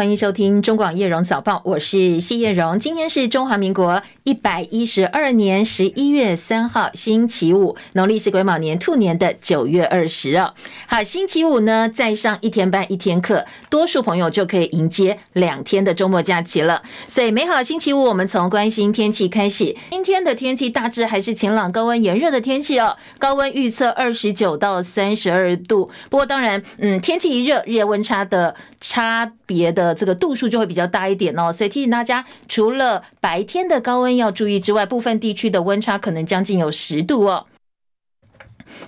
欢迎收听中广叶荣早报，我是谢叶荣。今天是中华民国一百一十二年十一月三号，星期五，农历是癸卯年兔年的九月二十哦。好，星期五呢，再上一天班一天课，多数朋友就可以迎接两天的周末假期了。所以，美好星期五，我们从关心天气开始。今天的天气大致还是晴朗、高温、炎热的天气哦。高温预测二十九到三十二度。不过，当然，嗯，天气一热，日夜温差的差别的这个度数就会比较大一点哦，所以提醒大家，除了白天的高温要注意之外，部分地区的温差可能将近有十度哦。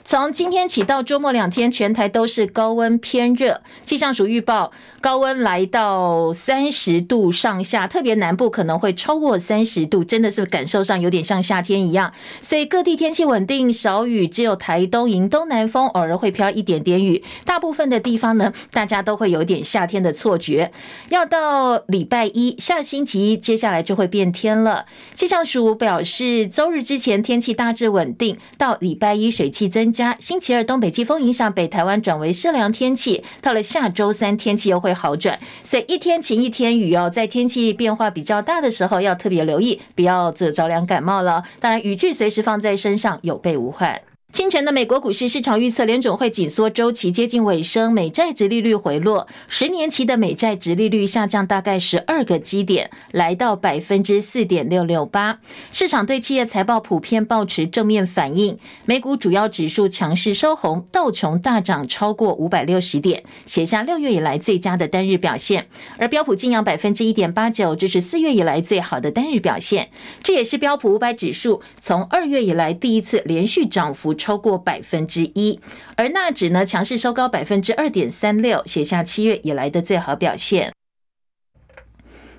从今天起到周末两天，全台都是高温偏热。气象署预报高温来到三十度上下，特别南部可能会超过三十度，真的是感受上有点像夏天一样。所以各地天气稳定，少雨，只有台东迎东南风，偶尔会飘一点点雨。大部分的地方呢，大家都会有点夏天的错觉。要到礼拜一，下星期一，接下来就会变天了。气象署表示，周日之前天气大致稳定，到礼拜一水汽增。增加，星期二东北季风影响北台湾转为湿凉天气，到了下周三天气又会好转，所以一天晴一天雨哦，在天气变化比较大的时候要特别留意，不要这着凉感冒了。当然雨具随时放在身上，有备无患。清晨的美国股市市场预测，联准会紧缩周期接近尾声，美债殖利率回落，十年期的美债殖利率下降大概十二个基点，来到百分之四点六六八。市场对企业财报普遍保持正面反应，美股主要指数强势收红，道琼大涨超过五百六十点，写下六月以来最佳的单日表现，而标普劲扬百分之一点八九，这是四月以来最好的单日表现，这也是标普五百指数从二月以来第一次连续涨幅。超过百分之一，而纳指呢，强势收高百分之二点三六，写下七月以来的最好表现。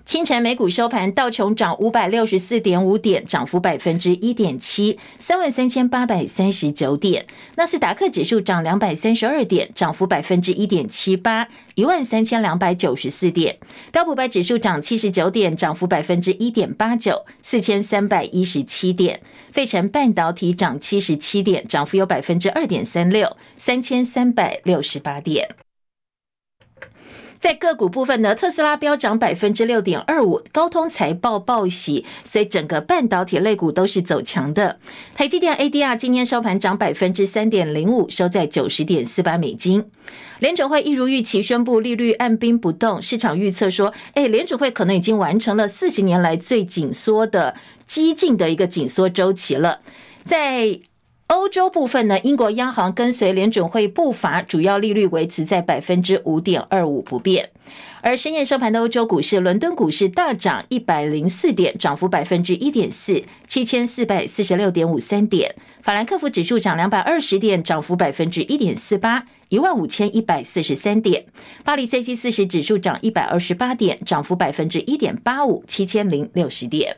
清晨美股收盘，道琼涨五百六十四点五点，涨幅百分之一点七，三万三千八百三十九点。纳斯达克指数涨两百三十二点，涨幅百分之一点七八，一万三千两百九十四点。标普百指数涨七十九点，涨幅百分之一点八九，四千三百一十七点。费城半导体涨七十七点，涨幅有百分之二点三六，三千三百六十八点。在个股部分呢，特斯拉飙涨百分之六点二五，高通财报报喜，所以整个半导体类股都是走强的。台积电 ADR 今天收盘涨百分之三点零五，收在九十点四八美金。联准会一如预期宣布利率按兵不动，市场预测说，哎，联准会可能已经完成了四十年来最紧缩的激进的一个紧缩周期了，在。欧洲部分呢，英国央行跟随联准会步伐，主要利率维持在百分之五点二五不变。而深夜收盘的欧洲股市，伦敦股市大涨一百零四点，涨幅百分之一点四，七千四百四十六点五三点。法兰克福指数涨两百二十点，涨幅百分之一点四八，一万五千一百四十三点。巴黎 CAC 四十指数涨一百二十八点，涨幅百分之一点八五，七千零六十点。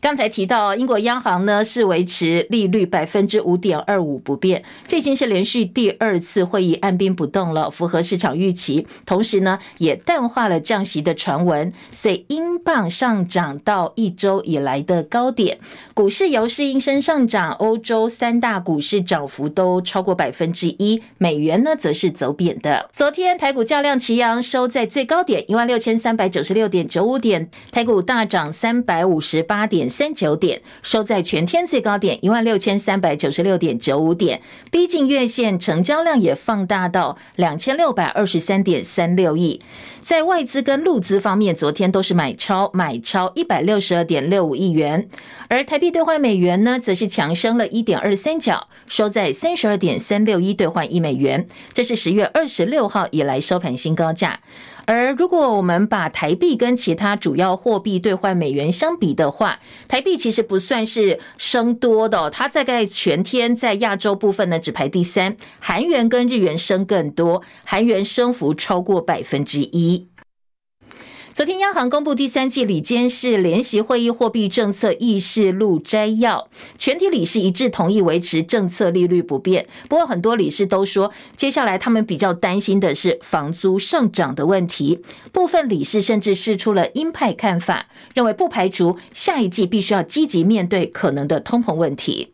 刚才提到，英国央行呢是维持利率百分之五点二五不变，这已经是连续第二次会议按兵不动了，符合市场预期。同时呢，也淡化了降息的传闻，所以英镑上涨到一周以来的高点。股市由市应声上涨，欧洲三大股市涨幅都超过百分之一，美元呢则是走贬的。昨天台股较量齐扬，收在最高点一万六千三百九十六点九五点，台股大涨三百五十八点。三九点收在全天最高点一万六千三百九十六点九五点，逼近月线，成交量也放大到两千六百二十三点三六亿。在外资跟陆资方面，昨天都是买超，买超一百六十二点六五亿元，而台币兑换美元呢，则是强升了一点二三角，收在三十二点三六一兑换一美元，这是十月二十六号以来收盘新高价。而如果我们把台币跟其他主要货币兑换美元相比的话，台币其实不算是升多的，它大概全天在亚洲部分呢只排第三，韩元跟日元升更多，韩元升幅超过百分之一。昨天，央行公布第三季理监事联席会议货币政策议事录摘要，全体理事一致同意维持政策利率不变。不过，很多理事都说，接下来他们比较担心的是房租上涨的问题。部分理事甚至试出了鹰派看法，认为不排除下一季必须要积极面对可能的通膨问题。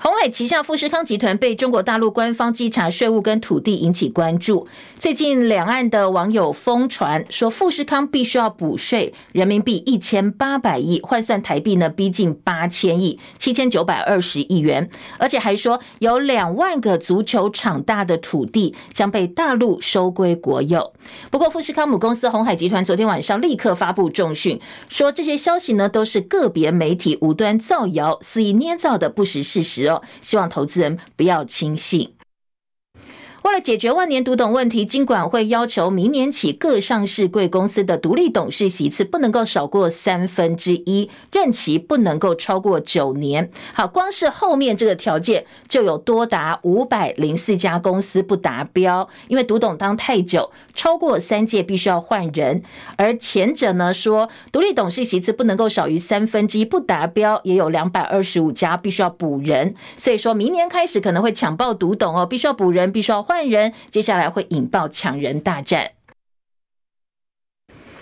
鸿海旗下富士康集团被中国大陆官方稽查税务跟土地引起关注。最近两岸的网友疯传说，富士康必须要补税人民币一千八百亿，换算台币呢，逼近八千亿，七千九百二十亿元。而且还说有两万个足球场大的土地将被大陆收归国有。不过，富士康母公司鸿海集团昨天晚上立刻发布重讯，说这些消息呢都是个别媒体无端造谣、肆意捏造的不实事实。希望投资人不要轻信。为了解决万年独董问题，金管会要求明年起各上市贵公司的独立董事席次不能够少过三分之一，任期不能够超过九年。好，光是后面这个条件就有多达五百零四家公司不达标，因为独董当太久，超过三届必须要换人。而前者呢说，独立董事席次不能够少于三分之一不达标，也有两百二十五家必须要补人。所以说明年开始可能会抢爆独董哦，必须要补人，必须要换。犯人，接下来会引爆抢人大战。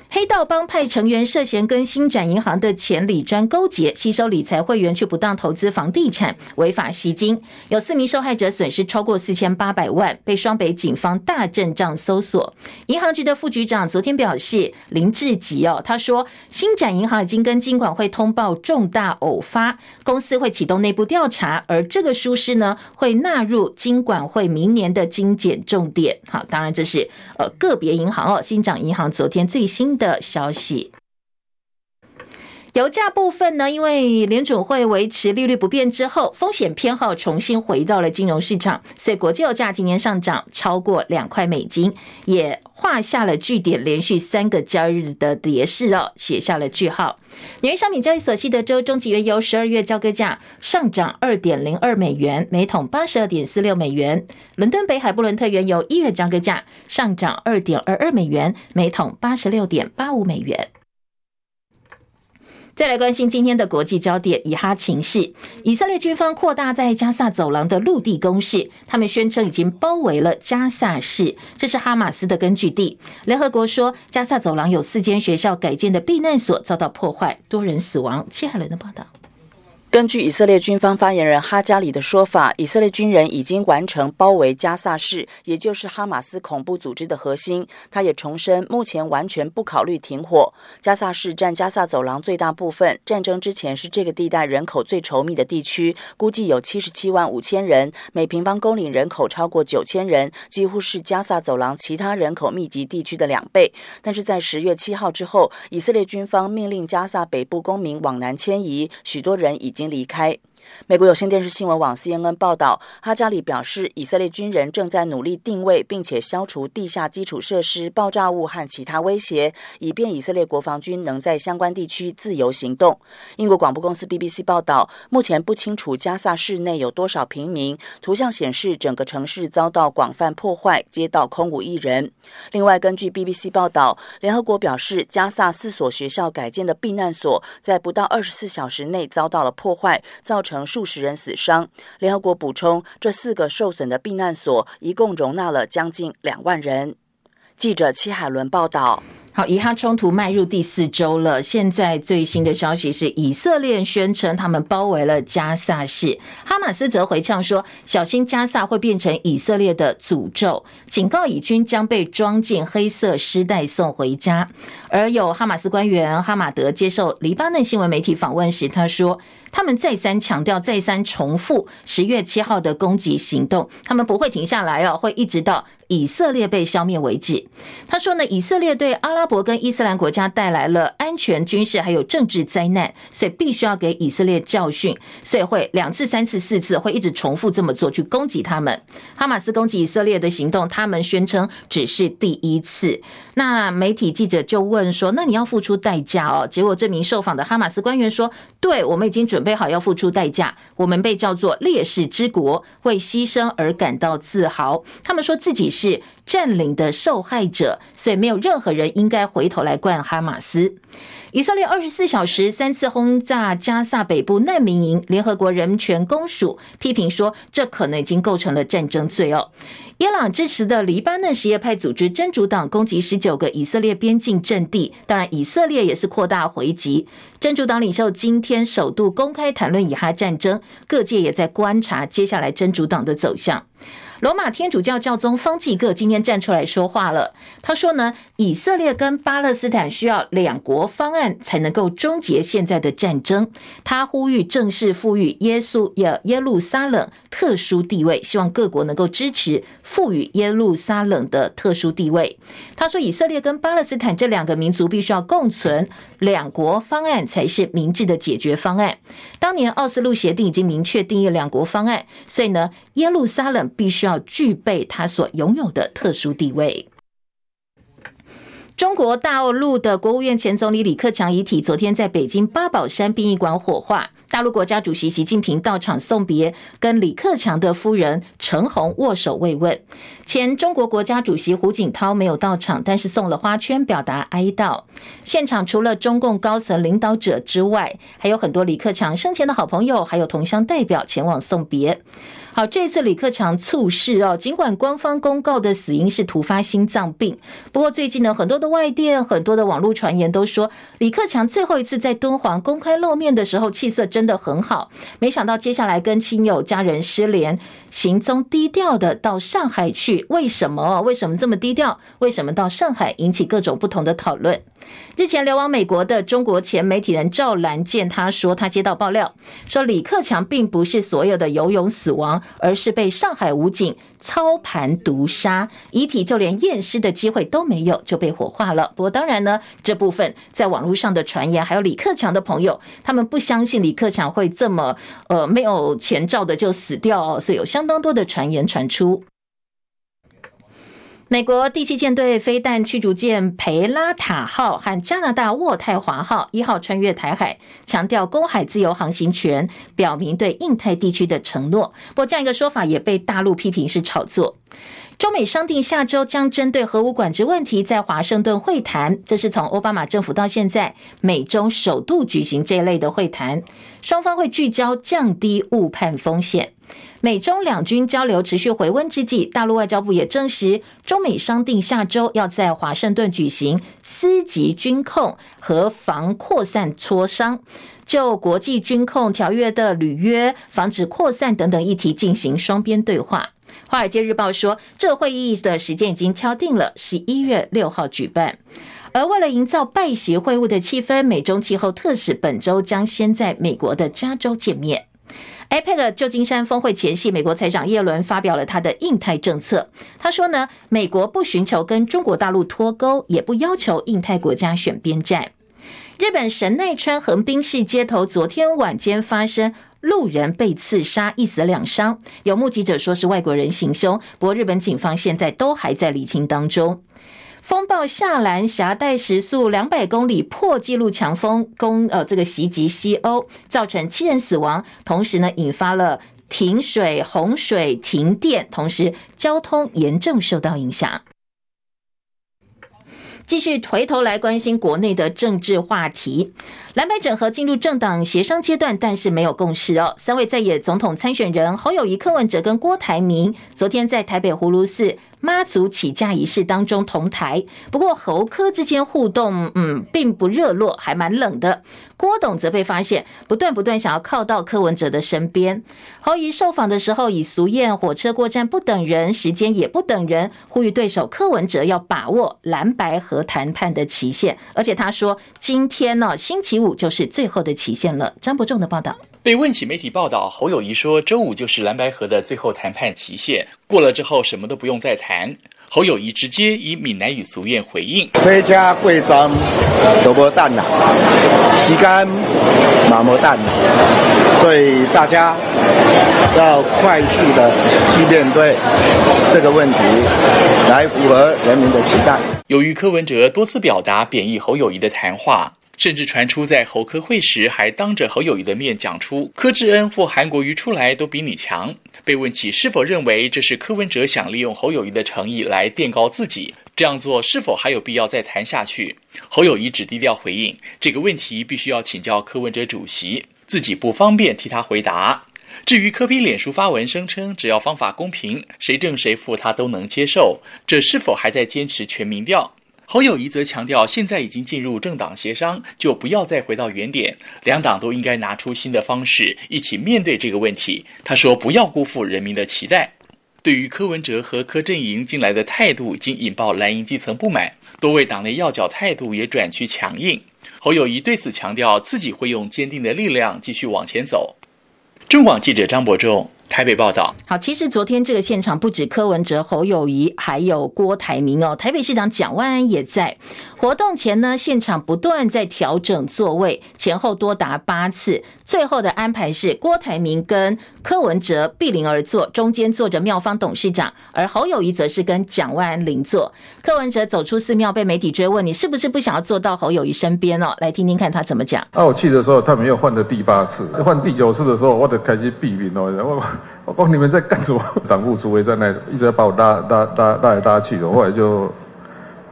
黑道帮派成员涉嫌跟新展银行的前理专勾结，吸收理财会员去不当投资房地产，违法吸金，有四名受害者损失超过四千八百万，被双北警方大阵仗搜索。银行局的副局长昨天表示，林志吉哦，他说新展银行已经跟金管会通报重大偶发，公司会启动内部调查，而这个疏失呢，会纳入金管会明年的精简重点。好，当然这是呃个别银行哦，新展银行昨天最新的消息，油价部分呢？因为联准会维持利率不变之后，风险偏好重新回到了金融市场，所以国际油价今年上涨超过两块美金，也画下了句点，连续三个交易日的跌势哦，写下了句号。纽约商品交易所西德州中级原油十二月交割价上涨二点零二美元，每桶八十二点四六美元。伦敦北海布伦特原油一月交割价上涨二点二二美元，每桶八十六点八五美元。再来关心今天的国际焦点，以哈情势。以色列军方扩大在加萨走廊的陆地攻势，他们宣称已经包围了加萨市，这是哈马斯的根据地。联合国说，加萨走廊有四间学校改建的避难所遭到破坏，多人死亡。切海伦的报道。根据以色列军方发言人哈加里的说法，以色列军人已经完成包围加萨市，也就是哈马斯恐怖组织的核心。他也重申，目前完全不考虑停火。加萨市占加萨走廊最大部分，战争之前是这个地带人口最稠密的地区，估计有七十七万五千人，每平方公里人口超过九千人，几乎是加萨走廊其他人口密集地区的两倍。但是在十月七号之后，以色列军方命令加萨北部公民往南迁移，许多人已经。离开。美国有线电视新闻网 CNN 报道，哈加里表示，以色列军人正在努力定位并且消除地下基础设施、爆炸物和其他威胁，以便以色列国防军能在相关地区自由行动。英国广播公司 BBC 报道，目前不清楚加萨市内有多少平民。图像显示，整个城市遭到广泛破坏，街道空无一人。另外，根据 BBC 报道，联合国表示，加萨四所学校改建的避难所在不到二十四小时内遭到了破坏，造成数十人死伤。联合国补充，这四个受损的避难所一共容纳了将近两万人。记者戚海伦报道。好，以哈冲突迈入第四周了。现在最新的消息是，以色列宣称他们包围了加萨市，哈马斯则回呛说，小心加萨会变成以色列的诅咒，警告以军将被装进黑色尸袋送回家。而有哈马斯官员哈马德接受黎巴嫩新闻媒体访问时，他说。他们再三强调，再三重复十月七号的攻击行动，他们不会停下来哦，会一直到以色列被消灭为止。他说呢，以色列对阿拉伯跟伊斯兰国家带来了安全、军事还有政治灾难，所以必须要给以色列教训，所以会两次、三次、四次会一直重复这么做去攻击他们。哈马斯攻击以色列的行动，他们宣称只是第一次。那媒体记者就问问说：“那你要付出代价哦？”结果这名受访的哈马斯官员说：“对，我们已经准备好要付出代价。我们被叫做烈士之国，为牺牲而感到自豪。他们说自己是占领的受害者，所以没有任何人应该回头来怪哈马斯。”以色列二十四小时三次轰炸加萨北部难民营，联合国人权公署批评说，这可能已经构成了战争罪哦。伊朗支持的黎巴嫩什叶派组织真主党攻击十九个以色列边境阵地，当然以色列也是扩大回击。真主党领袖今天首度公开谈论以哈战争，各界也在观察接下来真主党的走向。罗马天主教教宗方济各今天站出来说话了，他说呢，以色列跟巴勒斯坦需要两国方案才能够终结现在的战争。他呼吁正式赋予耶稣耶耶路撒冷特殊地位，希望各国能够支持赋予耶路撒冷的特殊地位。他说，以色列跟巴勒斯坦这两个民族必须要共存，两国方案才是明智的解决方案。当年奥斯陆协定已经明确定义两国方案，所以呢，耶路撒冷必须要具备他所拥有的特殊地位。中国大陆的国务院前总理李克强遗体昨天在北京八宝山殡仪馆火化，大陆国家主席习近平到场送别，跟李克强的夫人陈红握手慰问。前中国国家主席胡锦涛没有到场，但是送了花圈表达哀悼。现场除了中共高层领导者之外，还有很多李克强生前的好朋友，还有同乡代表前往送别。好，这次李克强猝逝哦，尽管官方公告的死因是突发心脏病，不过最近呢，很多的外电、很多的网络传言都说，李克强最后一次在敦煌公开露面的时候，气色真的很好。没想到接下来跟亲友家人失联，行踪低调的到上海去，为什么？为什么这么低调？为什么到上海？引起各种不同的讨论。日前流亡美国的中国前媒体人赵兰健他说，他接到爆料说，李克强并不是所有的游泳死亡。而是被上海武警操盘毒杀，遗体就连验尸的机会都没有就被火化了。不过当然呢，这部分在网络上的传言，还有李克强的朋友，他们不相信李克强会这么呃没有前兆的就死掉，所以有相当多的传言传出。美国第七舰队飞弹驱逐舰培拉塔号和加拿大渥太华号一号穿越台海，强调公海自由航行权，表明对印太地区的承诺。不过，这样一个说法也被大陆批评是炒作。中美商定下周将针对核武管制问题在华盛顿会谈，这是从奥巴马政府到现在美中首度举行这类的会谈，双方会聚焦降低误判风险。美中两军交流持续回温之际，大陆外交部也证实，中美商定下周要在华盛顿举行司级军控和防扩散磋商，就国际军控条约的履约、防止扩散等等议题进行双边对话。《华尔街日报》说，这会议的时间已经敲定了，十一月六号举办。而为了营造拜协会晤的气氛，美中气候特使本周将先在美国的加州见面。APEC 旧金山峰会前夕，美国财长耶伦发表了他的印太政策。他说呢，美国不寻求跟中国大陆脱钩，也不要求印太国家选边站。日本神奈川横滨市街头昨天晚间发生。路人被刺杀，一死两伤。有目击者说是外国人行凶，不过日本警方现在都还在厘清当中。风暴夏兰携带时速两百公里破纪录强风攻呃这个袭击西欧，造成七人死亡，同时呢引发了停水、洪水、停电，同时交通严重受到影响。继续回头来关心国内的政治话题，蓝白整合进入政党协商阶段，但是没有共识哦。三位在野总统参选人侯友谊、柯文哲跟郭台铭，昨天在台北葫芦寺妈祖起驾仪式当中同台，不过侯科之间互动，嗯，并不热络，还蛮冷的。郭董则被发现不断不断想要靠到柯文哲的身边。侯怡受访的时候以俗谚“火车过站不等人，时间也不等人”，呼吁对手柯文哲要把握蓝白合谈判的期限。而且他说，今天呢，星期五就是最后的期限了。张伯仲的报道。被问起媒体报道，侯友谊说周五就是蓝白河的最后谈判期限，过了之后什么都不用再谈。侯友谊直接以闽南语俗谚回应：“回家贵章都无蛋了，时间嘛无蛋，所以大家要快速的去面对这个问题，来符合人民的期待。”由于柯文哲多次表达贬义侯友谊的谈话。甚至传出在侯科会时，还当着侯友谊的面讲出柯志恩或韩国瑜出来都比你强。被问起是否认为这是柯文哲想利用侯友谊的诚意来垫高自己，这样做是否还有必要再谈下去？侯友谊只低调回应这个问题必须要请教柯文哲主席，自己不方便替他回答。至于柯 P 脸书发文声称只要方法公平，谁正谁负他都能接受，这是否还在坚持全民调？侯友宜则强调，现在已经进入政党协商，就不要再回到原点，两党都应该拿出新的方式，一起面对这个问题。他说，不要辜负人民的期待。对于柯文哲和柯阵营近来的态度，已经引爆蓝营基层不满，多位党内要角态度也转趋强硬。侯友宜对此强调，自己会用坚定的力量继续往前走。中广记者张伯仲。台北报道。好，其实昨天这个现场不止柯文哲、侯友谊，还有郭台铭哦。台北市长蒋万安也在活动前呢，现场不断在调整座位，前后多达八次。最后的安排是郭台铭跟柯文哲并邻而坐，中间坐着妙方董事长，而侯友谊则是跟蒋万安邻座。柯文哲走出寺庙，被媒体追问：“你是不是不想要坐到侯友谊身边哦？”来听听看他怎么讲。啊，我去的时候他没有换的第八次，换第九次的时候，我得开始避免哦，我。我说你们在干什么？党部主委在那一直在把我拉拉拉拉来拉去的，后来就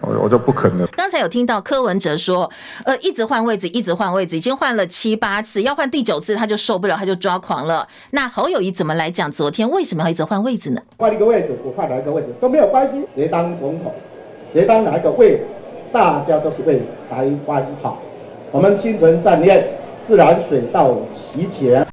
我我就不肯了。刚才有听到柯文哲说，呃，一直换位置，一直换位置，已经换了七八次，要换第九次他就受不了，他就抓狂了。那侯友谊怎么来讲？昨天为什么要一直换位置呢？换一个位置，我换哪一个位置都没有关系，谁当总统，谁当哪一个位置，大家都是为台湾好。我们心存善念，自然水到渠成。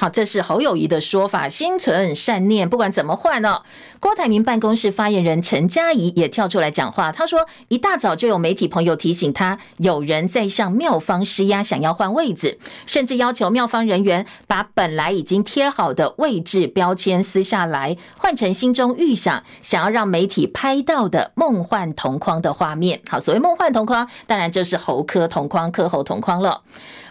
好，这是侯友宜的说法，心存善念，不管怎么换、哦？郭台铭办公室发言人陈佳仪也跳出来讲话，他说，一大早就有媒体朋友提醒他，有人在向妙方施压，想要换位置，甚至要求妙方人员把本来已经贴好的位置标签撕下来，换成心中预想想要让媒体拍到的梦幻同框的画面。好，所谓梦幻同框，当然就是侯科同框、科侯同框了。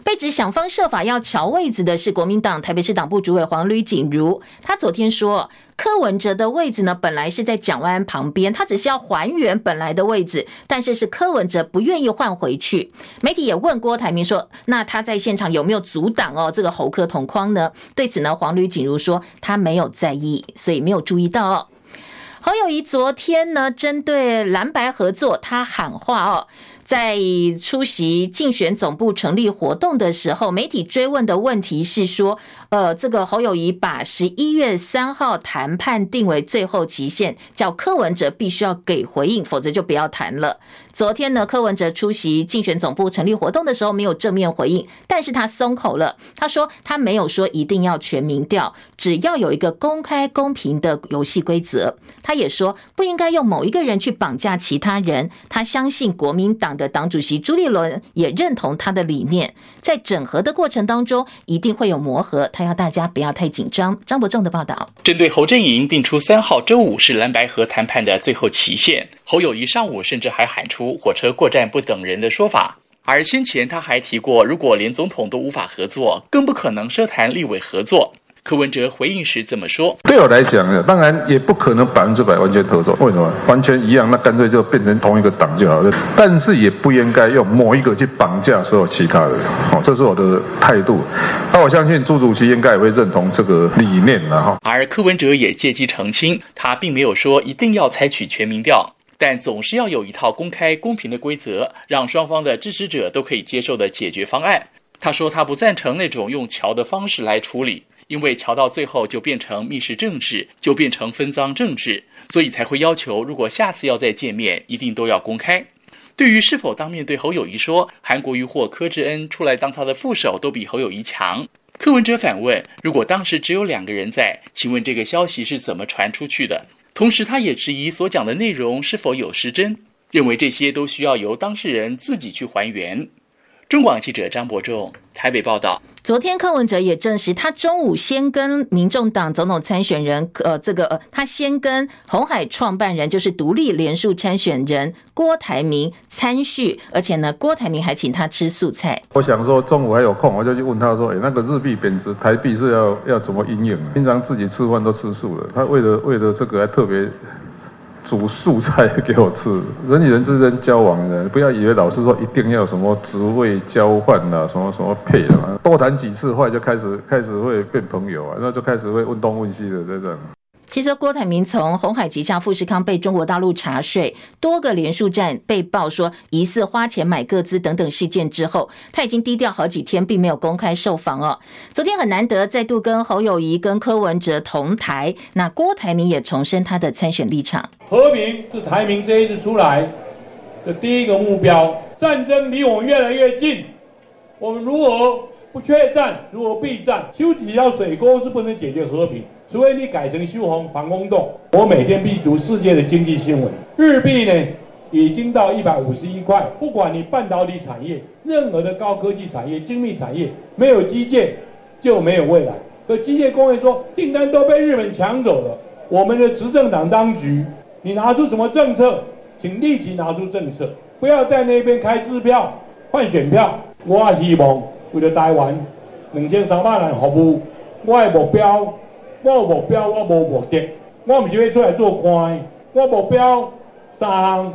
被指想方设法要乔位子的是国民党台北市党部主委黄吕锦如，他昨天说，柯文哲的位置呢，本来是在蒋万旁边，他只是要还原本来的位置，但是是柯文哲不愿意换回去。媒体也问郭台铭说，那他在现场有没有阻挡哦这个侯柯同框呢？对此呢，黄吕锦如说他没有在意，所以没有注意到哦。侯友谊昨天呢，针对蓝白合作，他喊话哦。在出席竞选总部成立活动的时候，媒体追问的问题是说，呃，这个侯友谊把十一月三号谈判定为最后期限，叫柯文哲必须要给回应，否则就不要谈了。昨天呢，柯文哲出席竞选总部成立活动的时候没有正面回应，但是他松口了，他说他没有说一定要全民调，只要有一个公开公平的游戏规则。他也说不应该用某一个人去绑架其他人，他相信国民党的党主席朱立伦也认同他的理念，在整合的过程当中一定会有磨合，他要大家不要太紧张。张伯仲的报道，针对侯阵营定出三号周五是蓝白河谈判的最后期限，侯友宜上午甚至还喊出“火车过站不等人”的说法，而先前他还提过，如果连总统都无法合作，更不可能奢谈立委合作。柯文哲回应时怎么说？对我来讲呢，当然也不可能百分之百完全合作。为什么？完全一样，那干脆就变成同一个党就好了。但是也不应该用某一个去绑架所有其他的。哦，这是我的态度。那我相信朱主席应该也会认同这个理念的哈。而柯文哲也借机澄清，他并没有说一定要采取全民调，但总是要有一套公开公平的规则，让双方的支持者都可以接受的解决方案。他说他不赞成那种用桥的方式来处理。因为桥到最后就变成密室政治，就变成分赃政治，所以才会要求，如果下次要再见面，一定都要公开。对于是否当面对侯友谊说韩国瑜或柯志恩出来当他的副手都比侯友谊强，柯文哲反问：如果当时只有两个人在，请问这个消息是怎么传出去的？同时，他也质疑所讲的内容是否有失真，认为这些都需要由当事人自己去还原。中广记者张伯仲台北报道。昨天柯文哲也证实，他中午先跟民众党总统参选人，呃，这个呃，他先跟红海创办人，就是独立连署参选人郭台铭参叙，而且呢，郭台铭还请他吃素菜。我想说中午还有空，我就去问他说，哎，那个日币贬值，台币是要要怎么因应？平常自己吃饭都吃素了，他为了为了这个还特别。煮素菜给我吃，人与人之间交往呢，不要以为老师说一定要什么职位交换呐，什么什么配啊，多谈几次话就开始开始会变朋友啊，那就开始会问东问西的这种。其实郭台铭从红海旗下富士康被中国大陆查税，多个连署站被曝说疑似花钱买个资等等事件之后，他已经低调好几天，并没有公开受访哦。昨天很难得再度跟侯友宜、跟柯文哲同台，那郭台铭也重申他的参选立场。和平是台铭这一次出来，的第一个目标。战争离我们越来越近，我们如何不缺战？如何避战？修几条水沟是不能解决和平，除非你改成修防防空洞。我每天必读世界的经济新闻，日币呢已经到一百五十一块。不管你半导体产业，任何的高科技产业、精密产业，没有基建就没有未来。可机械工业说订单都被日本抢走了。我们的执政党当局，你拿出什么政策？请立即拿出政策。不要在那边开支票换选票。我希望为了台湾两千三百人服务。我的目标，我有目标，我无目的。我毋是要出来做官。我目标三项：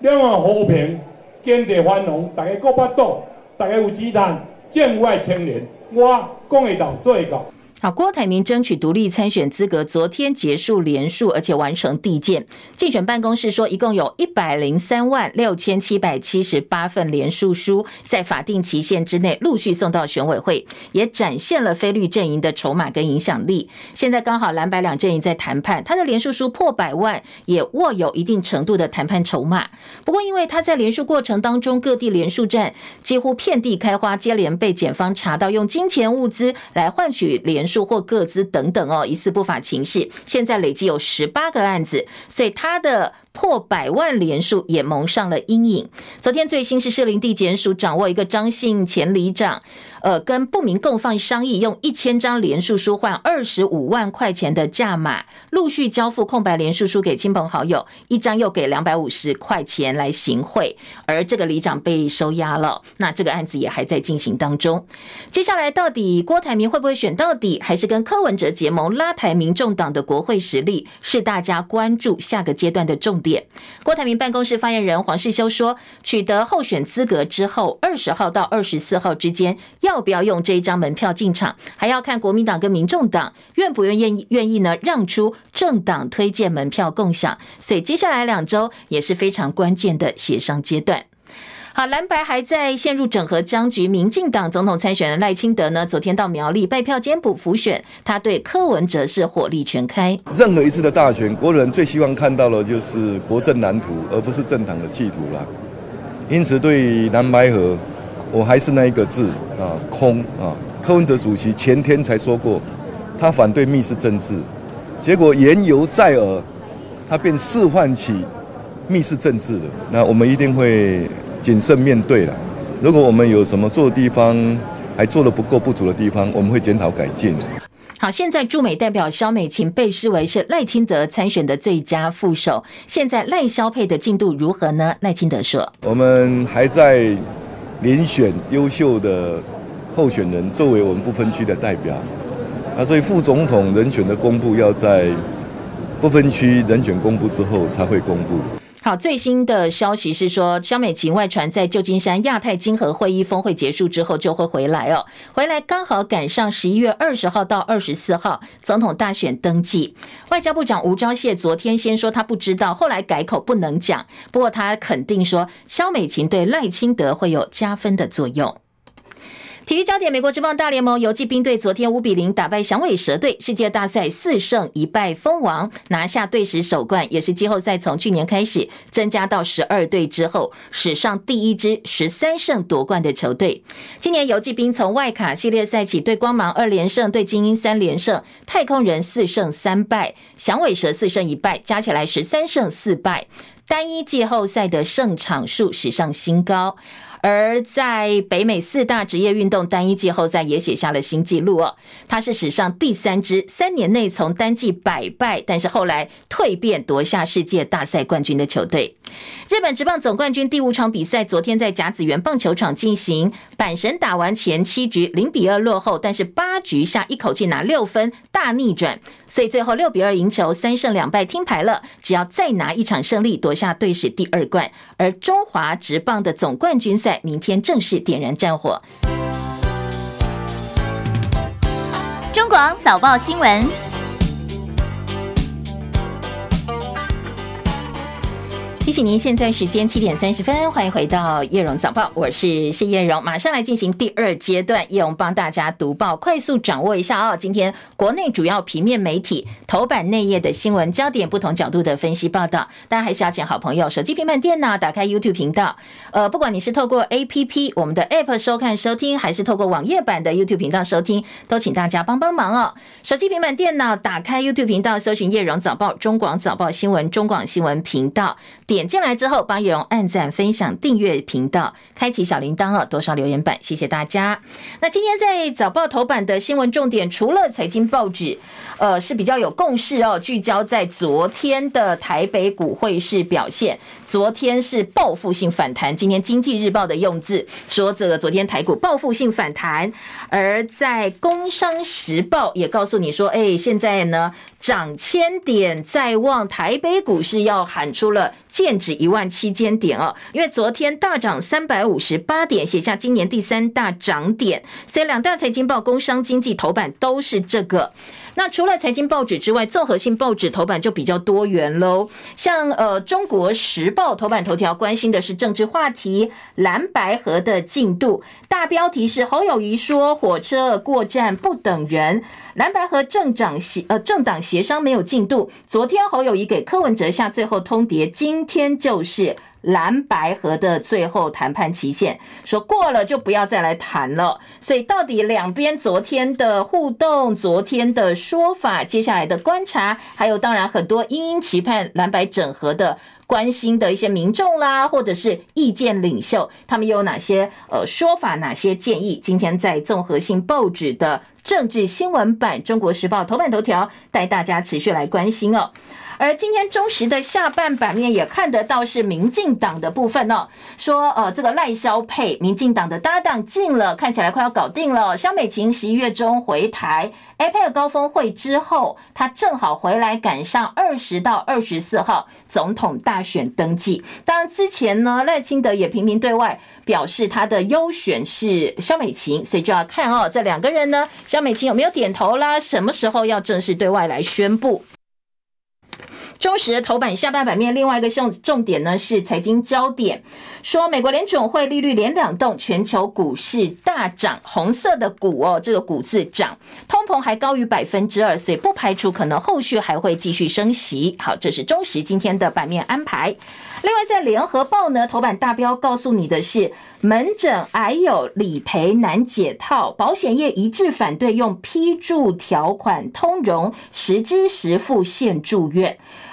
两岸和平、经济繁荣，大家各巴肚，大家有鸡蛋，境外青年，我讲会到做会到。好，郭台铭争取独立参选资格，昨天结束连署，而且完成递件。竞选办公室说，一共有一百零三万六千七百七十八份连署书，在法定期限之内陆续送到选委会，也展现了非绿阵营的筹码跟影响力。现在刚好蓝白两阵营在谈判，他的连署书破百万，也握有一定程度的谈判筹码。不过，因为他在连署过程当中，各地连署站几乎遍地开花，接连被检方查到用金钱物资来换取连。或各资等等哦，疑似不法情事，现在累计有十八个案子，所以他的破百万连数也蒙上了阴影。昨天最新是士林地检署掌握一个张姓前里长。呃，跟不明共犯商议，用一千张连数书换二十五万块钱的价码，陆续交付空白连数书给亲朋好友，一张又给两百五十块钱来行贿，而这个里长被收押了。那这个案子也还在进行当中。接下来到底郭台铭会不会选到底，还是跟柯文哲结盟拉抬民众党的国会实力，是大家关注下个阶段的重点。郭台铭办公室发言人黄世修说，取得候选资格之后，二十号到二十四号之间。要不要用这一张门票进场，还要看国民党跟民众党愿不愿意愿意呢？让出政党推荐门票共享，所以接下来两周也是非常关键的协商阶段。好，蓝白还在陷入整合僵局。民进党总统参选人赖清德呢，昨天到苗栗拜票兼补辅选，他对柯文哲是火力全开。任何一次的大选，国人最希望看到的就是国政蓝图，而不是政党的企图啦。因此，对蓝白合。我还是那一个字啊，空啊！柯文哲主席前天才说过，他反对密室政治，结果言犹在耳，他便释唤起密室政治了。那我们一定会谨慎面对了。如果我们有什么做的地方还做的不够不足的地方，我们会检讨改进。好，现在驻美代表肖美琴被视为是赖清德参选的最佳副手。现在赖肖配的进度如何呢？赖清德说：“我们还在。”遴选优秀的候选人作为我们不分区的代表，啊，所以副总统人选的公布要在不分区人选公布之后才会公布。好，最新的消息是说，肖美琴外传在旧金山亚太经合会议峰会结束之后就会回来哦。回来刚好赶上十一月二十号到二十四号总统大选登记。外交部长吴钊燮昨天先说他不知道，后来改口不能讲。不过他肯定说，肖美琴对赖清德会有加分的作用。体育焦点：美国职棒大联盟游骑兵队昨天五比零打败响尾蛇队，世界大赛四胜一败封王，拿下队史首冠，也是季后赛从去年开始增加到十二队之后史上第一支十三胜夺冠的球队。今年游骑兵从外卡系列赛起，对光芒二连胜，对精英三连胜，太空人四胜三败，响尾蛇四胜一败，加起来十三胜四败，单一季后赛的胜场数史上新高。而在北美四大职业运动单一季后赛也写下了新纪录哦，他是史上第三支三年内从单季百败，但是后来蜕变夺下世界大赛冠军的球队。日本职棒总冠军第五场比赛昨天在甲子园棒球场进行，阪神打完前七局零比二落后，但是八局下一口气拿六分大逆转，所以最后六比二赢球，三胜两败听牌了，只要再拿一场胜利夺下队史第二冠。而中华职棒的总冠军赛。明天正式点燃战火。中广早报新闻。提醒您，现在时间七点三十分，欢迎回到叶荣早报，我是谢叶荣，马上来进行第二阶段，叶荣帮大家读报，快速掌握一下啊，今天国内主要平面媒体头版内页的新闻焦点，不同角度的分析报道。当然还是要请好朋友手机、平板电脑打开 YouTube 频道，呃，不管你是透过 APP 我们的 App 收看收听，还是透过网页版的 YouTube 频道收听，都请大家帮帮忙哦。手机、平板电脑打开 YouTube 频道，搜寻叶荣早报、中广早报新闻、中广新闻频道。点进来之后，帮叶荣按赞、分享、订阅频道，开启小铃铛哦，多少留言板，谢谢大家。那今天在早报头版的新闻重点，除了财经报纸，呃，是比较有共识哦，聚焦在昨天的台北股会市表现。昨天是报复性反弹，今天经济日报的用字说这个昨天台股报复性反弹，而在工商时报也告诉你说，哎，现在呢涨千点在望，台北股市要喊出了。剑指一万七千点哦，因为昨天大涨三百五十八点，写下今年第三大涨点，所以两大财经报、工商经济头版都是这个。那除了财经报纸之外，综合性报纸头版就比较多元喽。像呃，《中国时报》头版头条关心的是政治话题，蓝白合的进度，大标题是侯友宜说火车过站不等人，蓝白合政党协呃政党协商没有进度。昨天侯友宜给柯文哲下最后通牒，今天就是。蓝白合的最后谈判期限，说过了就不要再来谈了。所以到底两边昨天的互动、昨天的说法、接下来的观察，还有当然很多殷殷期盼蓝白整合的关心的一些民众啦，或者是意见领袖，他们又有哪些呃说法、哪些建议？今天在综合性报纸的政治新闻版《中国时报》头版头条，带大家持续来关心哦。而今天中时的下半版面也看得到是民进党的部分哦，说呃这个赖萧配民进党的搭档进了，看起来快要搞定了。萧美琴十一月中回台 a p e 高峰会之后，他正好回来赶上二十到二十四号总统大选登记。当然之前呢赖清德也频频对外表示他的优选是萧美琴，所以就要看哦这两个人呢，萧美琴有没有点头啦？什么时候要正式对外来宣布？中时头版下半版面，另外一个重重点呢是财经焦点，说美国联准会利率连两动，全球股市大涨，红色的股哦，这个股字涨，通膨还高于百分之二，所以不排除可能后续还会继续升息。好，这是中时今天的版面安排。另外，在联合报呢，头版大标告诉你的是。门诊还有理赔难解套，保险业一致反对用批注条款通融，实支实付限住院。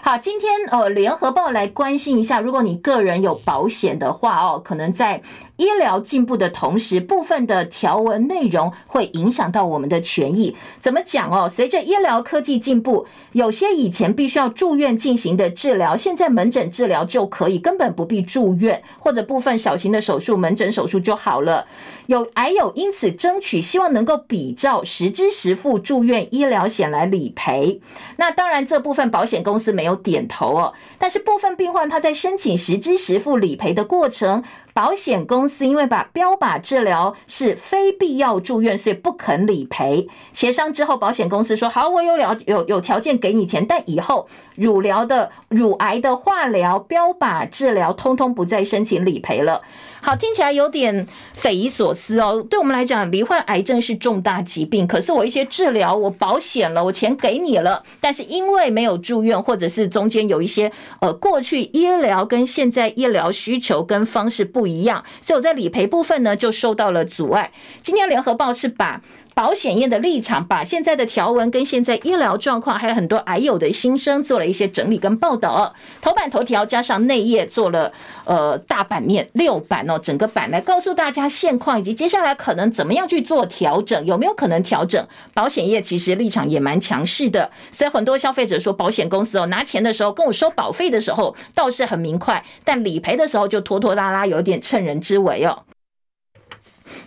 好，今天呃，联合报来关心一下，如果你个人有保险的话哦，可能在。医疗进步的同时，部分的条文内容会影响到我们的权益。怎么讲哦？随着医疗科技进步，有些以前必须要住院进行的治疗，现在门诊治疗就可以，根本不必住院，或者部分小型的手术，门诊手术就好了。有癌友因此争取，希望能够比照实支实付住院医疗险来理赔。那当然，这部分保险公司没有点头哦。但是部分病患他在申请实支实付理赔的过程。保险公司因为把标靶治疗是非必要住院，所以不肯理赔。协商之后，保险公司说：“好，我有了有有条件给你钱，但以后乳疗的乳癌的化疗、标靶治疗，通通不再申请理赔了。”好，听起来有点匪夷所思哦。对我们来讲，罹患癌症是重大疾病，可是我一些治疗我保险了，我钱给你了，但是因为没有住院，或者是中间有一些呃过去医疗跟现在医疗需求跟方式不一样，所以我在理赔部分呢就受到了阻碍。今天联合报是把。保险业的立场，把现在的条文跟现在医疗状况，还有很多癌友的心声，做了一些整理跟报道。头版头条加上内页做了呃大版面六版哦，整个版来告诉大家现况以及接下来可能怎么样去做调整，有没有可能调整？保险业其实立场也蛮强势的，所以很多消费者说，保险公司哦拿钱的时候跟我收保费的时候倒是很明快，但理赔的时候就拖拖拉拉，有点趁人之危哦。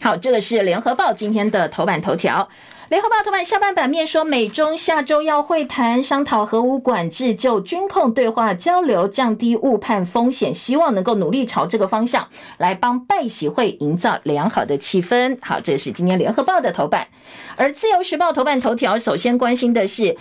好，这个是联合报今天的头版头条。联合报头版下半版面说，美中下周要会谈，商讨核武管制，就军控对话交流，降低误判风险，希望能够努力朝这个方向来帮拜喜会营造良好的气氛。好，这是今天联合报的头版。而自由时报头版头条首先关心的是。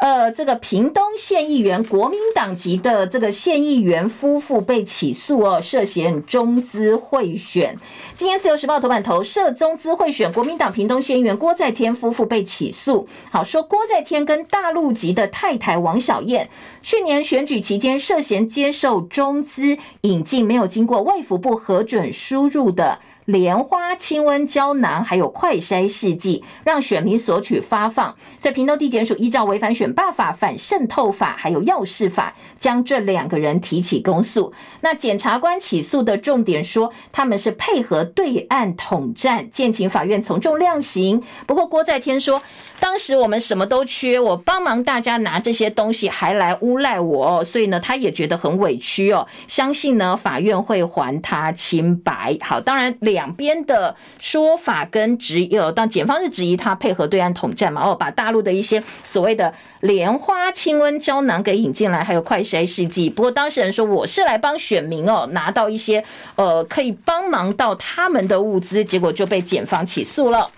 呃，这个屏东县议员，国民党籍的这个县议员夫妇被起诉哦，涉嫌中资贿选。今天自由时报头版头，涉中资贿选，国民党屏东县议员郭在天夫妇被起诉。好，说郭在天跟大陆籍的太太王小燕，去年选举期间涉嫌接受中资引进没有经过卫福部核准输入的。莲花清瘟胶囊还有快筛试剂，让选民索取发放。在屏东地检署依照违反选罢法、反渗透法还有药事法，将这两个人提起公诉。那检察官起诉的重点说，他们是配合对岸统战，建请法院从重量刑。不过郭在天说，当时我们什么都缺，我帮忙大家拿这些东西，还来诬赖我，所以呢，他也觉得很委屈哦。相信呢，法院会还他清白。好，当然两。两边的说法跟质疑，呃当检方是质疑他配合对岸统战嘛？哦，把大陆的一些所谓的莲花清瘟胶囊给引进来，还有快筛试剂。不过当事人说，我是来帮选民哦，拿到一些呃可以帮忙到他们的物资，结果就被检方起诉了。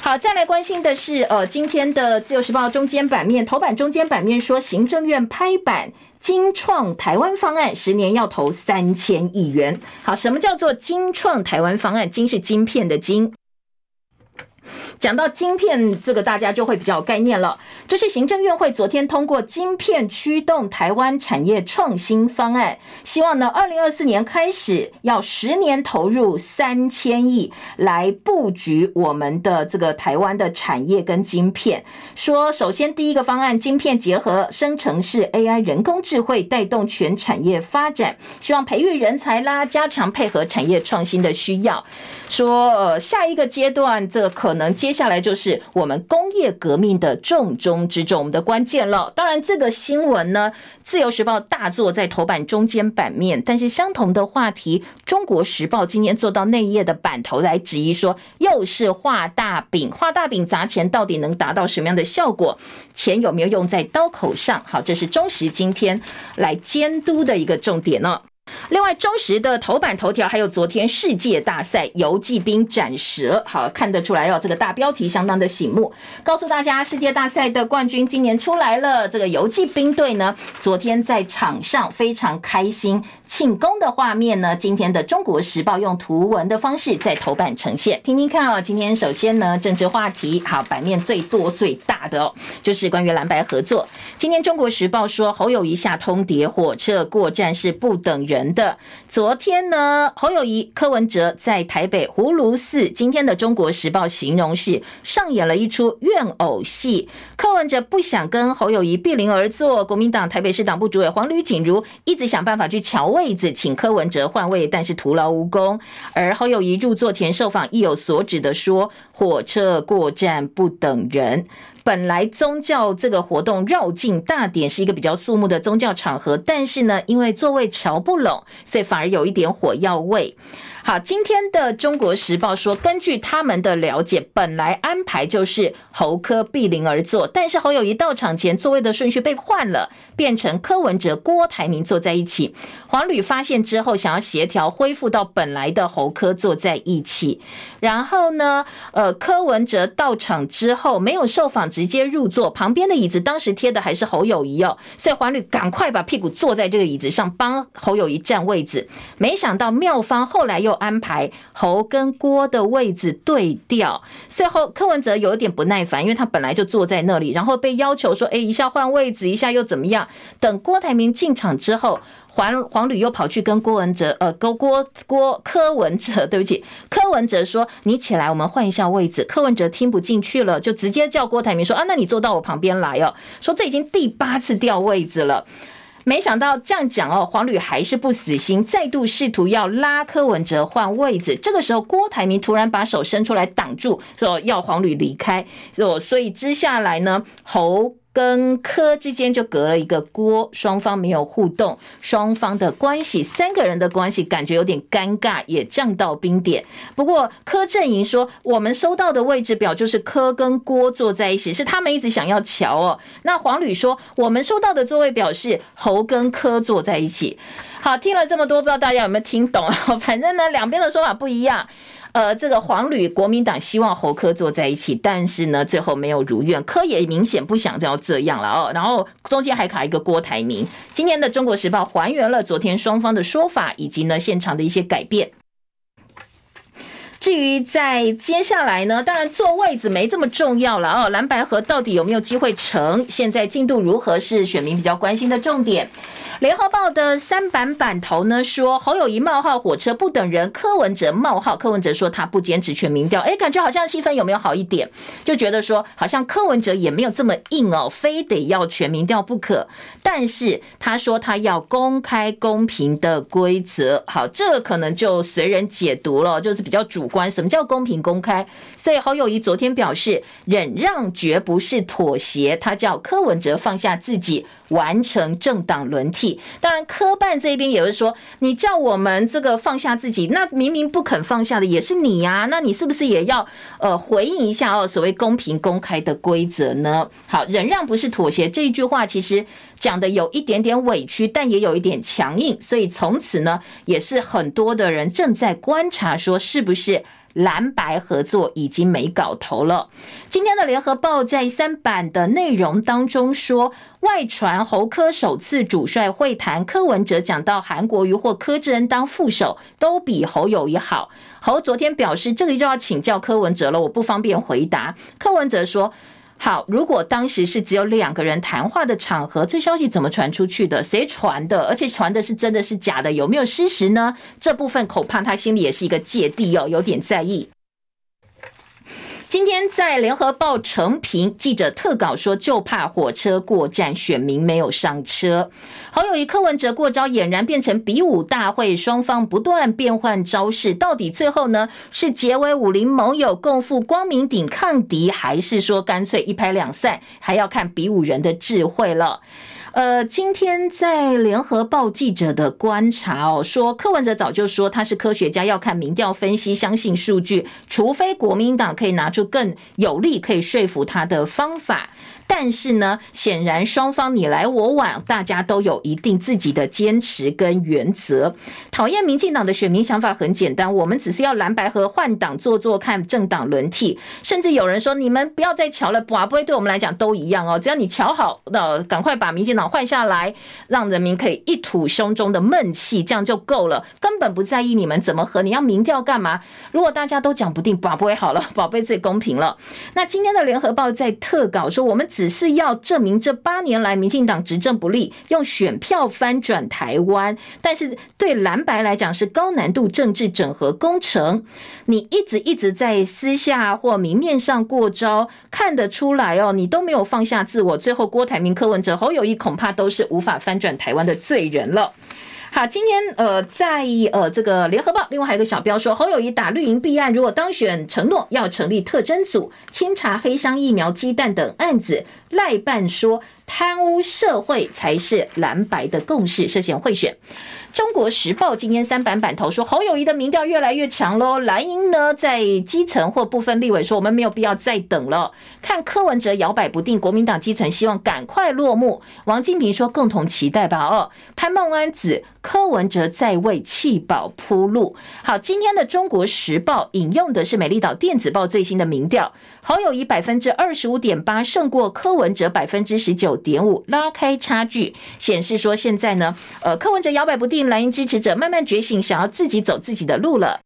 好，再来关心的是呃今天的自由时报中间版面头版中间版面说，行政院拍板。精创台湾方案，十年要投三千亿元。好，什么叫做精创台湾方案？晶是晶片的晶。讲到晶片，这个大家就会比较有概念了。这是行政院会昨天通过晶片驱动台湾产业创新方案，希望呢，二零二四年开始要十年投入三千亿来布局我们的这个台湾的产业跟晶片。说首先第一个方案，晶片结合生成式 AI 人工智慧，带动全产业发展，希望培育人才啦，加强配合产业创新的需要。说呃，下一个阶段，这可能接接下来就是我们工业革命的重中之重，我们的关键了。当然，这个新闻呢，《自由时报》大作在头版中间版面，但是相同的话题，《中国时报》今天做到内页的版头来质疑说，又是画大饼，画大饼砸钱，到底能达到什么样的效果？钱有没有用在刀口上？好，这是中时今天来监督的一个重点呢。另外，中时的头版头条还有昨天世界大赛游骑兵斩蛇，好，看得出来哦，这个大标题相当的醒目，告诉大家世界大赛的冠军今年出来了。这个游骑兵队呢，昨天在场上非常开心庆功的画面呢，今天的中国时报用图文的方式在头版呈现，听听看哦。今天首先呢，政治话题好，版面最多最大的哦，就是关于蓝白合作。今天中国时报说侯友谊下通牒，火车过站是不等人。的昨天呢，侯友谊、柯文哲在台北葫芦寺。今天的《中国时报》形容是上演了一出怨偶戏。柯文哲不想跟侯友谊并邻而坐，国民党台北市党部主委黄吕锦如一直想办法去乔位子，请柯文哲换位，但是徒劳无功。而侯友宜入座前受访，意有所指的说：“火车过站不等人。”本来宗教这个活动绕境大典是一个比较肃穆的宗教场合，但是呢，因为座位瞧不拢，所以反而有一点火药味。好，今天的《中国时报》说，根据他们的了解，本来安排就是侯柯并邻而坐，但是侯友谊到场前座位的顺序被换了，变成柯文哲、郭台铭坐在一起。黄旅发现之后，想要协调恢复到本来的侯柯坐在一起。然后呢，呃，柯文哲到场之后没有受访，直接入座，旁边的椅子当时贴的还是侯友谊哦，所以黄旅赶快把屁股坐在这个椅子上，帮侯友谊占位置。没想到妙方后来又。安排侯跟郭的位置对调，最后柯文哲有一点不耐烦，因为他本来就坐在那里，然后被要求说：“哎，一下换位置，一下又怎么样？”等郭台铭进场之后，黄黄旅又跑去跟郭文哲，呃，郭郭郭柯文哲，对不起，柯文哲说：“你起来，我们换一下位置。”柯文哲听不进去了，就直接叫郭台铭说：“啊，那你坐到我旁边来哦。”说这已经第八次调位置了。没想到这样讲哦，黄旅还是不死心，再度试图要拉柯文哲换位子。这个时候，郭台铭突然把手伸出来挡住，说要黄旅离开。所以接下来呢，侯。跟柯之间就隔了一个锅，双方没有互动，双方的关系，三个人的关系感觉有点尴尬，也降到冰点。不过柯阵营说，我们收到的位置表就是柯跟郭坐在一起，是他们一直想要瞧哦。那黄旅说，我们收到的座位表是侯跟柯坐在一起。好，听了这么多，不知道大家有没有听懂？反正呢，两边的说法不一样。呃，这个黄旅国民党希望侯科坐在一起，但是呢，最后没有如愿，科也明显不想要这样了哦。然后中间还卡一个郭台铭。今天的《中国时报》还原了昨天双方的说法，以及呢现场的一些改变。至于在接下来呢，当然坐位子没这么重要了哦。蓝白合到底有没有机会成？现在进度如何是选民比较关心的重点。联合报的三版版头呢说，侯友谊冒号火车不等人，柯文哲冒号，柯文哲说他不坚持全民调，哎，感觉好像气氛有没有好一点？就觉得说好像柯文哲也没有这么硬哦，非得要全民调不可。但是他说他要公开公平的规则，好，这可能就随人解读了，就是比较主关。什么叫公平公开？所以侯友谊昨天表示，忍让绝不是妥协，他叫柯文哲放下自己。完成政党轮替，当然科办这边也是说，你叫我们这个放下自己，那明明不肯放下的也是你呀，那你是不是也要呃回应一下哦？所谓公平公开的规则呢？好，忍让不是妥协这一句话，其实讲的有一点点委屈，但也有一点强硬，所以从此呢，也是很多的人正在观察，说是不是。蓝白合作已经没搞头了。今天的联合报在三版的内容当中说，外传侯科首次主帅会谈，柯文哲讲到韩国瑜或柯志恩当副手都比侯友谊好。侯昨天表示，这个就要请教柯文哲了，我不方便回答。柯文哲说。好，如果当时是只有两个人谈话的场合，这消息怎么传出去的？谁传的？而且传的是真的是假的？有没有事实呢？这部分恐怕他心里也是一个芥蒂哦，有点在意。今天在联合报成评记者特稿说，就怕火车过站，选民没有上车。侯友宜柯文哲过招，俨然变成比武大会，双方不断变换招式，到底最后呢是结为武林盟友，共赴光明顶抗敌，还是说干脆一拍两散？还要看比武人的智慧了。呃，今天在联合报记者的观察哦，说柯文哲早就说他是科学家，要看民调分析，相信数据，除非国民党可以拿出更有利可以说服他的方法。但是呢，显然双方你来我往，大家都有一定自己的坚持跟原则。讨厌民进党的选民想法很简单，我们只是要蓝白和换党做做看，政党轮替。甚至有人说，你们不要再瞧了，不会对我们来讲都一样哦。只要你瞧好，那赶快把民进党换下来，让人民可以一吐胸中的闷气，这样就够了，根本不在意你们怎么和。你要民调干嘛？如果大家都讲不定，不会好了，宝贝最公平了。那今天的联合报在特稿说，我们。只是要证明这八年来民进党执政不利，用选票翻转台湾。但是对蓝白来讲是高难度政治整合工程。你一直一直在私下或明面上过招，看得出来哦，你都没有放下自我。最后郭台铭、柯文哲、侯友谊恐怕都是无法翻转台湾的罪人了。好，今天呃，在呃这个联合报，另外还有个小标说，侯友谊打绿营弊案，如果当选，承诺要成立特侦组，清查黑箱疫苗、鸡蛋等案子。赖办说，贪污社会才是蓝白的共识，涉嫌贿选。中国时报今天三版版头说，侯友谊的民调越来越强喽。蓝营呢，在基层或部分立委说，我们没有必要再等了。看柯文哲摇摆不定，国民党基层希望赶快落幕。王金平说，共同期待吧。哦，潘孟安子，柯文哲在为弃保铺路。好，今天的中国时报引用的是美丽岛电子报最新的民调，侯友谊百分之二十五点八胜过柯文哲百分之十九点五，拉开差距，显示说现在呢，呃，柯文哲摇摆不定。蓝营支持者慢慢觉醒，想要自己走自己的路了。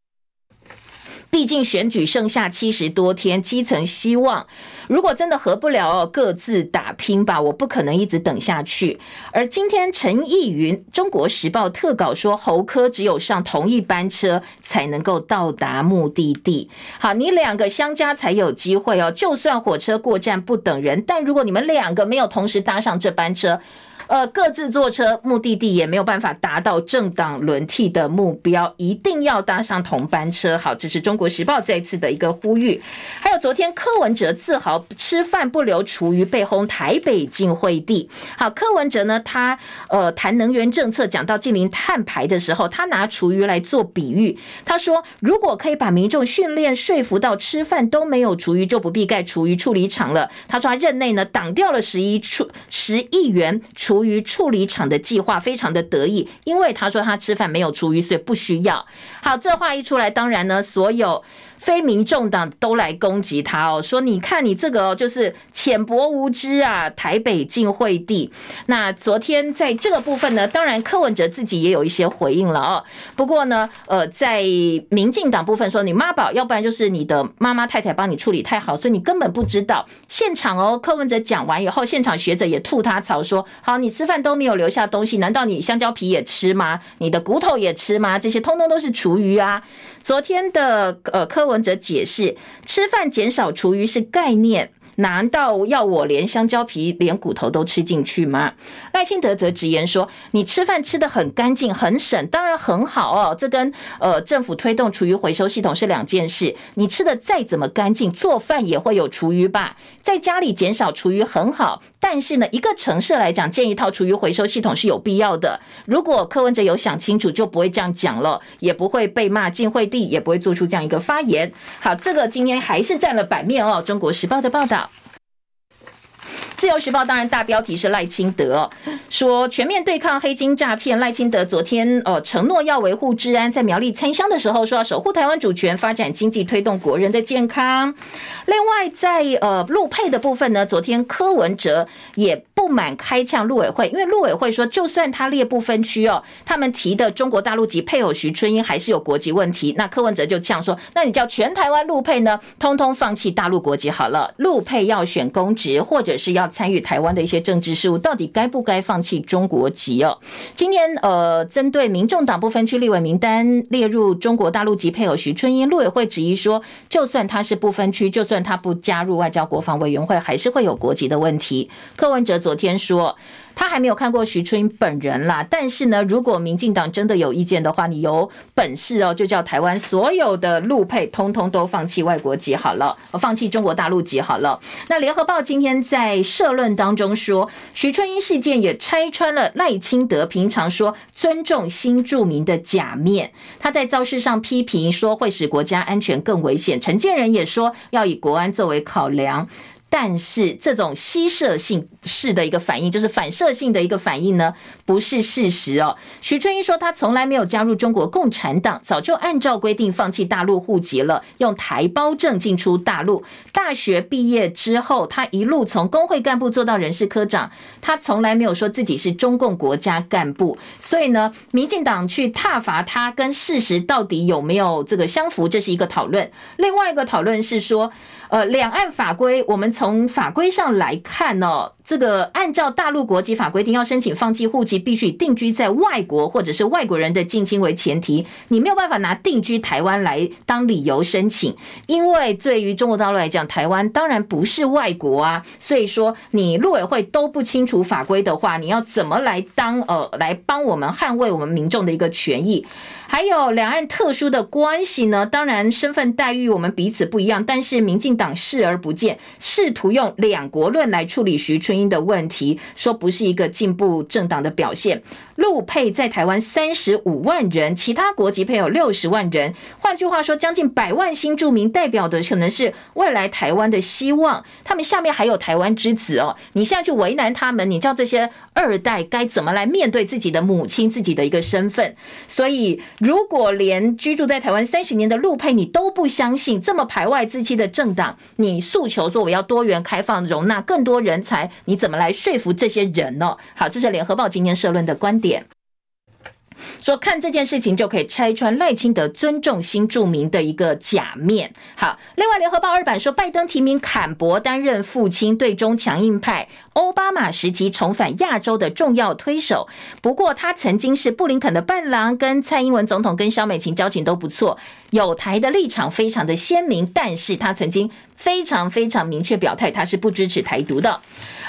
毕竟选举剩下七十多天，基层希望如果真的合不了，各自打拼吧。我不可能一直等下去。而今天陈义云《中国时报》特稿说，侯科只有上同一班车才能够到达目的地。好，你两个相加才有机会哦。就算火车过站不等人，但如果你们两个没有同时搭上这班车。呃，各自坐车，目的地也没有办法达到政党轮替的目标，一定要搭上同班车。好，这是中国时报再次的一个呼吁。还有昨天柯文哲自豪吃饭不留厨余，被轰台北晋会地。好，柯文哲呢，他呃谈能源政策，讲到近邻碳排的时候，他拿厨余来做比喻。他说，如果可以把民众训练说服到吃饭都没有厨余，就不必盖厨余处理厂了。他说，他任内呢挡掉了十一处十亿元厨厨余处理厂的计划，非常的得意，因为他说他吃饭没有厨余，所以不需要。好，这话一出来，当然呢，所有。非民众党都来攻击他哦，说你看你这个哦，就是浅薄无知啊！台北晋惠帝。那昨天在这个部分呢，当然柯文哲自己也有一些回应了哦。不过呢，呃，在民进党部分说你妈宝，要不然就是你的妈妈太太帮你处理太好，所以你根本不知道现场哦。柯文哲讲完以后，现场学者也吐他槽说：好，你吃饭都没有留下东西，难道你香蕉皮也吃吗？你的骨头也吃吗？这些通通都是厨余啊！昨天的呃柯文哲解释，吃饭减少厨余是概念。难道要我连香蕉皮、连骨头都吃进去吗？赖清德则直言说：“你吃饭吃得很干净、很省，当然很好哦。这跟呃政府推动厨余回收系统是两件事。你吃的再怎么干净，做饭也会有厨余吧？在家里减少厨余很好，但是呢，一个城市来讲，建一套厨余回收系统是有必要的。如果柯文哲有想清楚，就不会这样讲了，也不会被骂晋惠帝，也不会做出这样一个发言。好，这个今天还是占了版面哦。中国时报的报道。”自由时报当然大标题是赖清德说全面对抗黑金诈骗。赖清德昨天呃承诺要维护治安，在苗栗参香的时候说要守护台湾主权、发展经济、推动国人的健康。另外在呃陆配的部分呢，昨天柯文哲也不满开呛陆委会，因为陆委会说就算他列不分区哦，他们提的中国大陆籍配偶徐春英还是有国籍问题。那柯文哲就呛说，那你叫全台湾陆配呢，通通放弃大陆国籍好了，陆配要选公职或者是要。参与台湾的一些政治事务，到底该不该放弃中国籍哦？今天呃，针对民众党不分区立委名单列入中国大陆籍配偶徐春英，陆委会质疑说，就算他是不分区，就算他不加入外交国防委员会，还是会有国籍的问题。柯文哲昨天说。他还没有看过徐春英本人啦，但是呢，如果民进党真的有意见的话，你有本事哦，就叫台湾所有的陆配通通都放弃外国籍好了，放弃中国大陆籍好了。那联合报今天在社论当中说，徐春英事件也拆穿了赖清德平常说尊重新住民的假面。他在造势上批评说会使国家安全更危险，陈建仁也说要以国安作为考量。但是这种吸射性式的一个反应，就是反射性的一个反应呢，不是事实哦。徐春英说，他从来没有加入中国共产党，早就按照规定放弃大陆户籍了，用台胞证进出大陆。大学毕业之后，他一路从工会干部做到人事科长，他从来没有说自己是中共国家干部。所以呢，民进党去挞伐他，跟事实到底有没有这个相符，这是一个讨论。另外一个讨论是说。呃，两岸法规，我们从从法规上来看呢、这个按照大陆国籍法规定，要申请放弃户籍，必须定居在外国或者是外国人的近亲为前提，你没有办法拿定居台湾来当理由申请，因为对于中国大陆来讲，台湾当然不是外国啊，所以说你陆委会都不清楚法规的话，你要怎么来当呃来帮我们捍卫我们民众的一个权益？还有两岸特殊的关系呢，当然身份待遇我们彼此不一样，但是民进党视而不见，试图用两国论来处理徐春英的问题，说不是一个进步政党的表现。陆配在台湾三十五万人，其他国籍配有六十万人。换句话说，将近百万新住民代表的可能是未来台湾的希望。他们下面还有台湾之子哦，你现在去为难他们，你叫这些二代该怎么来面对自己的母亲、自己的一个身份？所以，如果连居住在台湾三十年的陆配你都不相信，这么排外自欺的政党，你诉求说我要多元开放，容纳更多人才，你怎么来说服这些人呢？好，这是联合报今天社论的观点。说看这件事情就可以拆穿赖清德尊重新住民的一个假面。好，另外联合报二版说，拜登提名坎伯担任父亲对中强硬派，欧巴马时期重返亚洲的重要推手。不过他曾经是布林肯的伴郎，跟蔡英文总统跟萧美琴交情都不错，有台的立场非常的鲜明。但是他曾经非常非常明确表态，他是不支持台独的。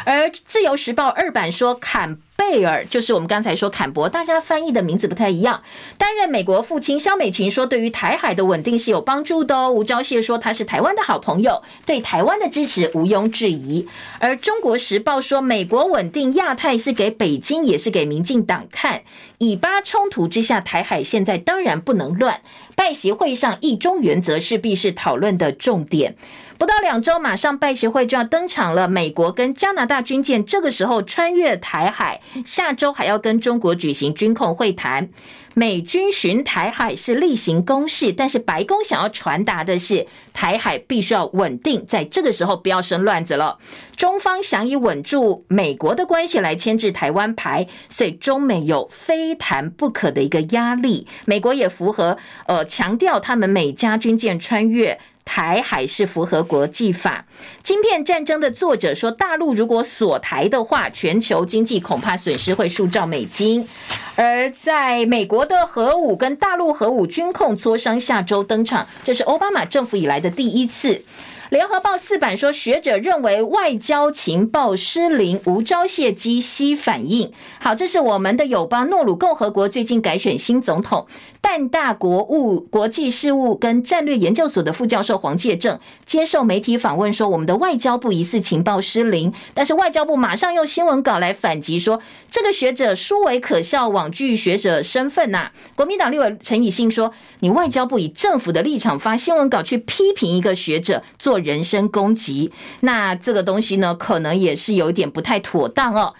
而自由时报二版说，坎贝尔就是我们刚才说坎伯，大家翻译的名字不太一样。担任美国父亲，肖美琴说，对于台海的稳定是有帮助的哦。吴钊燮说他是台湾的好朋友，对台湾的支持毋庸置疑。而中国时报说，美国稳定亚太是给北京，也是给民进党看。以巴冲突之下，台海现在当然不能乱。拜习会上一中原则势必是讨论的重点。不到两周，马上拜协会就要登场了。美国跟加拿大军舰这个时候穿越台海，下周还要跟中国举行军控会谈。美军巡台海是例行公事，但是白宫想要传达的是，台海必须要稳定，在这个时候不要生乱子了。中方想以稳住美国的关系来牵制台湾牌，所以中美有非谈不可的一个压力。美国也符合，呃，强调他们每家军舰穿越。台海是符合国际法。晶片战争的作者说，大陆如果锁台的话，全球经济恐怕损失会数兆美金。而在美国的核武跟大陆核武军控磋商下周登场，这是奥巴马政府以来的第一次。联合报四版说，学者认为外交情报失灵，无招谢机西反应。好，这是我们的友邦诺鲁共和国最近改选新总统。淡大国务国际事务跟战略研究所的副教授黄介正接受媒体访问说，我们的外交部疑似情报失灵，但是外交部马上用新闻稿来反击说，这个学者殊为可笑，罔具学者身份呐、啊。国民党立委陈以信说，你外交部以政府的立场发新闻稿去批评一个学者，做人身攻击，那这个东西呢，可能也是有点不太妥当哦。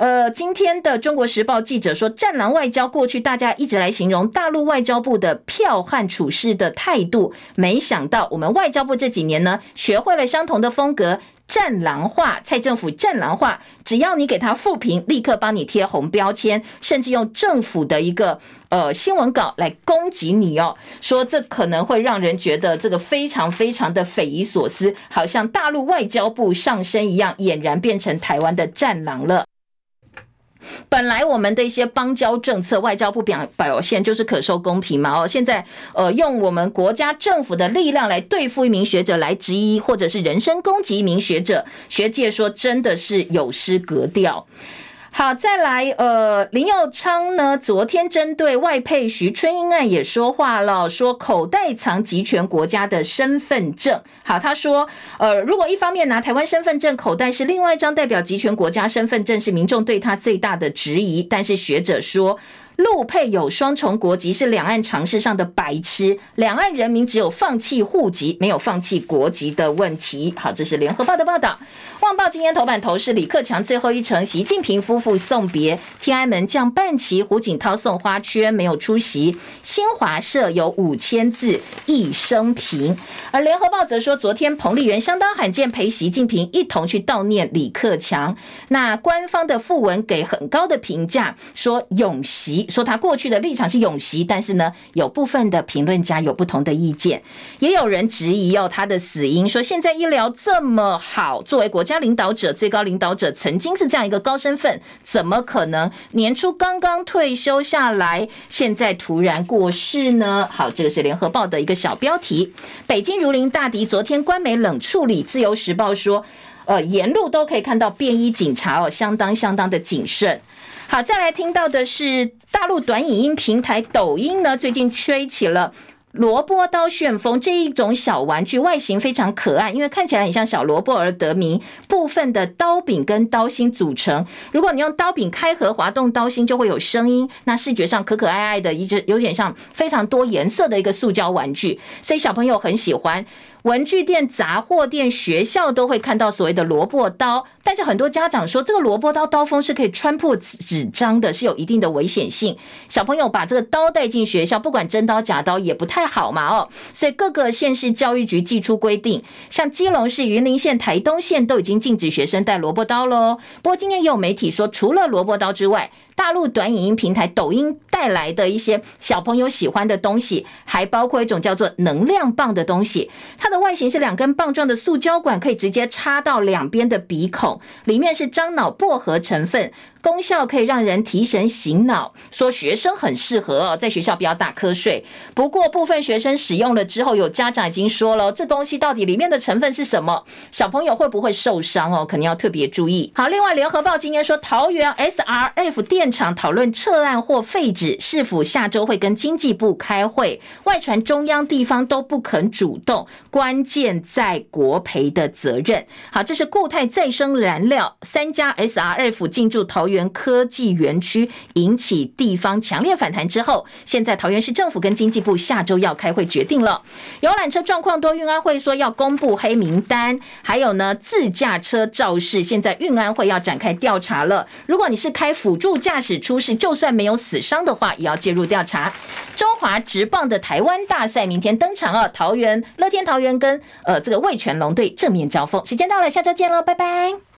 呃，今天的《中国时报》记者说，“战狼外交”过去大家一直来形容大陆外交部的剽悍处事的态度，没想到我们外交部这几年呢，学会了相同的风格，“战狼化”。蔡政府“战狼化”，只要你给他负评，立刻帮你贴红标签，甚至用政府的一个呃新闻稿来攻击你哦，说这可能会让人觉得这个非常非常的匪夷所思，好像大陆外交部上身一样，俨然变成台湾的战狼了。本来我们的一些邦交政策，外交部表表现就是可受公平嘛哦，现在呃用我们国家政府的力量来对付一名学者，来质疑或者是人身攻击一名学者，学界说真的是有失格调。好，再来，呃，林佑昌呢，昨天针对外配徐春英案也说话了，说口袋藏集权国家的身份证。好，他说，呃，如果一方面拿台湾身份证，口袋是另外一张代表集权国家身份证，是民众对他最大的质疑。但是学者说。陆配有双重国籍是两岸常识上的白痴，两岸人民只有放弃户籍，没有放弃国籍的问题。好，这是联合报的报道。旺报今天头版头是李克强最后一程，习近平夫妇送别，天安门降半旗，胡锦涛送花圈没有出席。新华社有五千字一生平，而联合报则说，昨天彭丽媛相当罕见陪习近平一同去悼念李克强。那官方的訃闻给很高的评价，说永习。说他过去的立场是永习，但是呢，有部分的评论家有不同的意见，也有人质疑哦他的死因，说现在医疗这么好，作为国家领导者、最高领导者，曾经是这样一个高身份，怎么可能年初刚刚退休下来，现在突然过世呢？好，这个是联合报的一个小标题。北京如临大敌，昨天官媒冷处理，自由时报说，呃，沿路都可以看到便衣警察哦，相当相当的谨慎。好，再来听到的是大陆短影音平台抖音呢，最近吹起了萝卜刀旋风这一种小玩具，外形非常可爱，因为看起来很像小萝卜而得名。部分的刀柄跟刀芯组成，如果你用刀柄开合滑动刀芯，就会有声音。那视觉上可可爱爱的，一直有点像非常多颜色的一个塑胶玩具，所以小朋友很喜欢。文具店、杂货店、学校都会看到所谓的萝卜刀，但是很多家长说，这个萝卜刀刀锋是可以穿破纸张的，是有一定的危险性。小朋友把这个刀带进学校，不管真刀假刀也不太好嘛哦。所以各个县市教育局祭出规定，像基隆市、云林县、台东县都已经禁止学生带萝卜刀喽。不过今天也有媒体说，除了萝卜刀之外，大陆短影音平台抖音带来的一些小朋友喜欢的东西，还包括一种叫做能量棒的东西。它的外形是两根棒状的塑胶管，可以直接插到两边的鼻孔，里面是樟脑薄荷成分。功效可以让人提神醒脑，说学生很适合哦，在学校不要打瞌睡。不过部分学生使用了之后，有家长已经说了，这东西到底里面的成分是什么？小朋友会不会受伤哦？肯定要特别注意。好，另外联合报今天说，桃园 SRF 电厂讨论撤案或废止，是否下周会跟经济部开会。外传中央地方都不肯主动，关键在国赔的责任。好，这是固态再生燃料三家 SRF 进驻桃园。科技园区，引起地方强烈反弹之后，现在桃园市政府跟经济部下周要开会决定了。游览车状况多，运安会说要公布黑名单，还有呢，自驾车肇事，现在运安会要展开调查了。如果你是开辅助驾驶出事，就算没有死伤的话，也要介入调查。中华职棒的台湾大赛明天登场啊，桃园乐天桃园跟呃这个味全龙队正面交锋，时间到了，下周见喽，拜拜。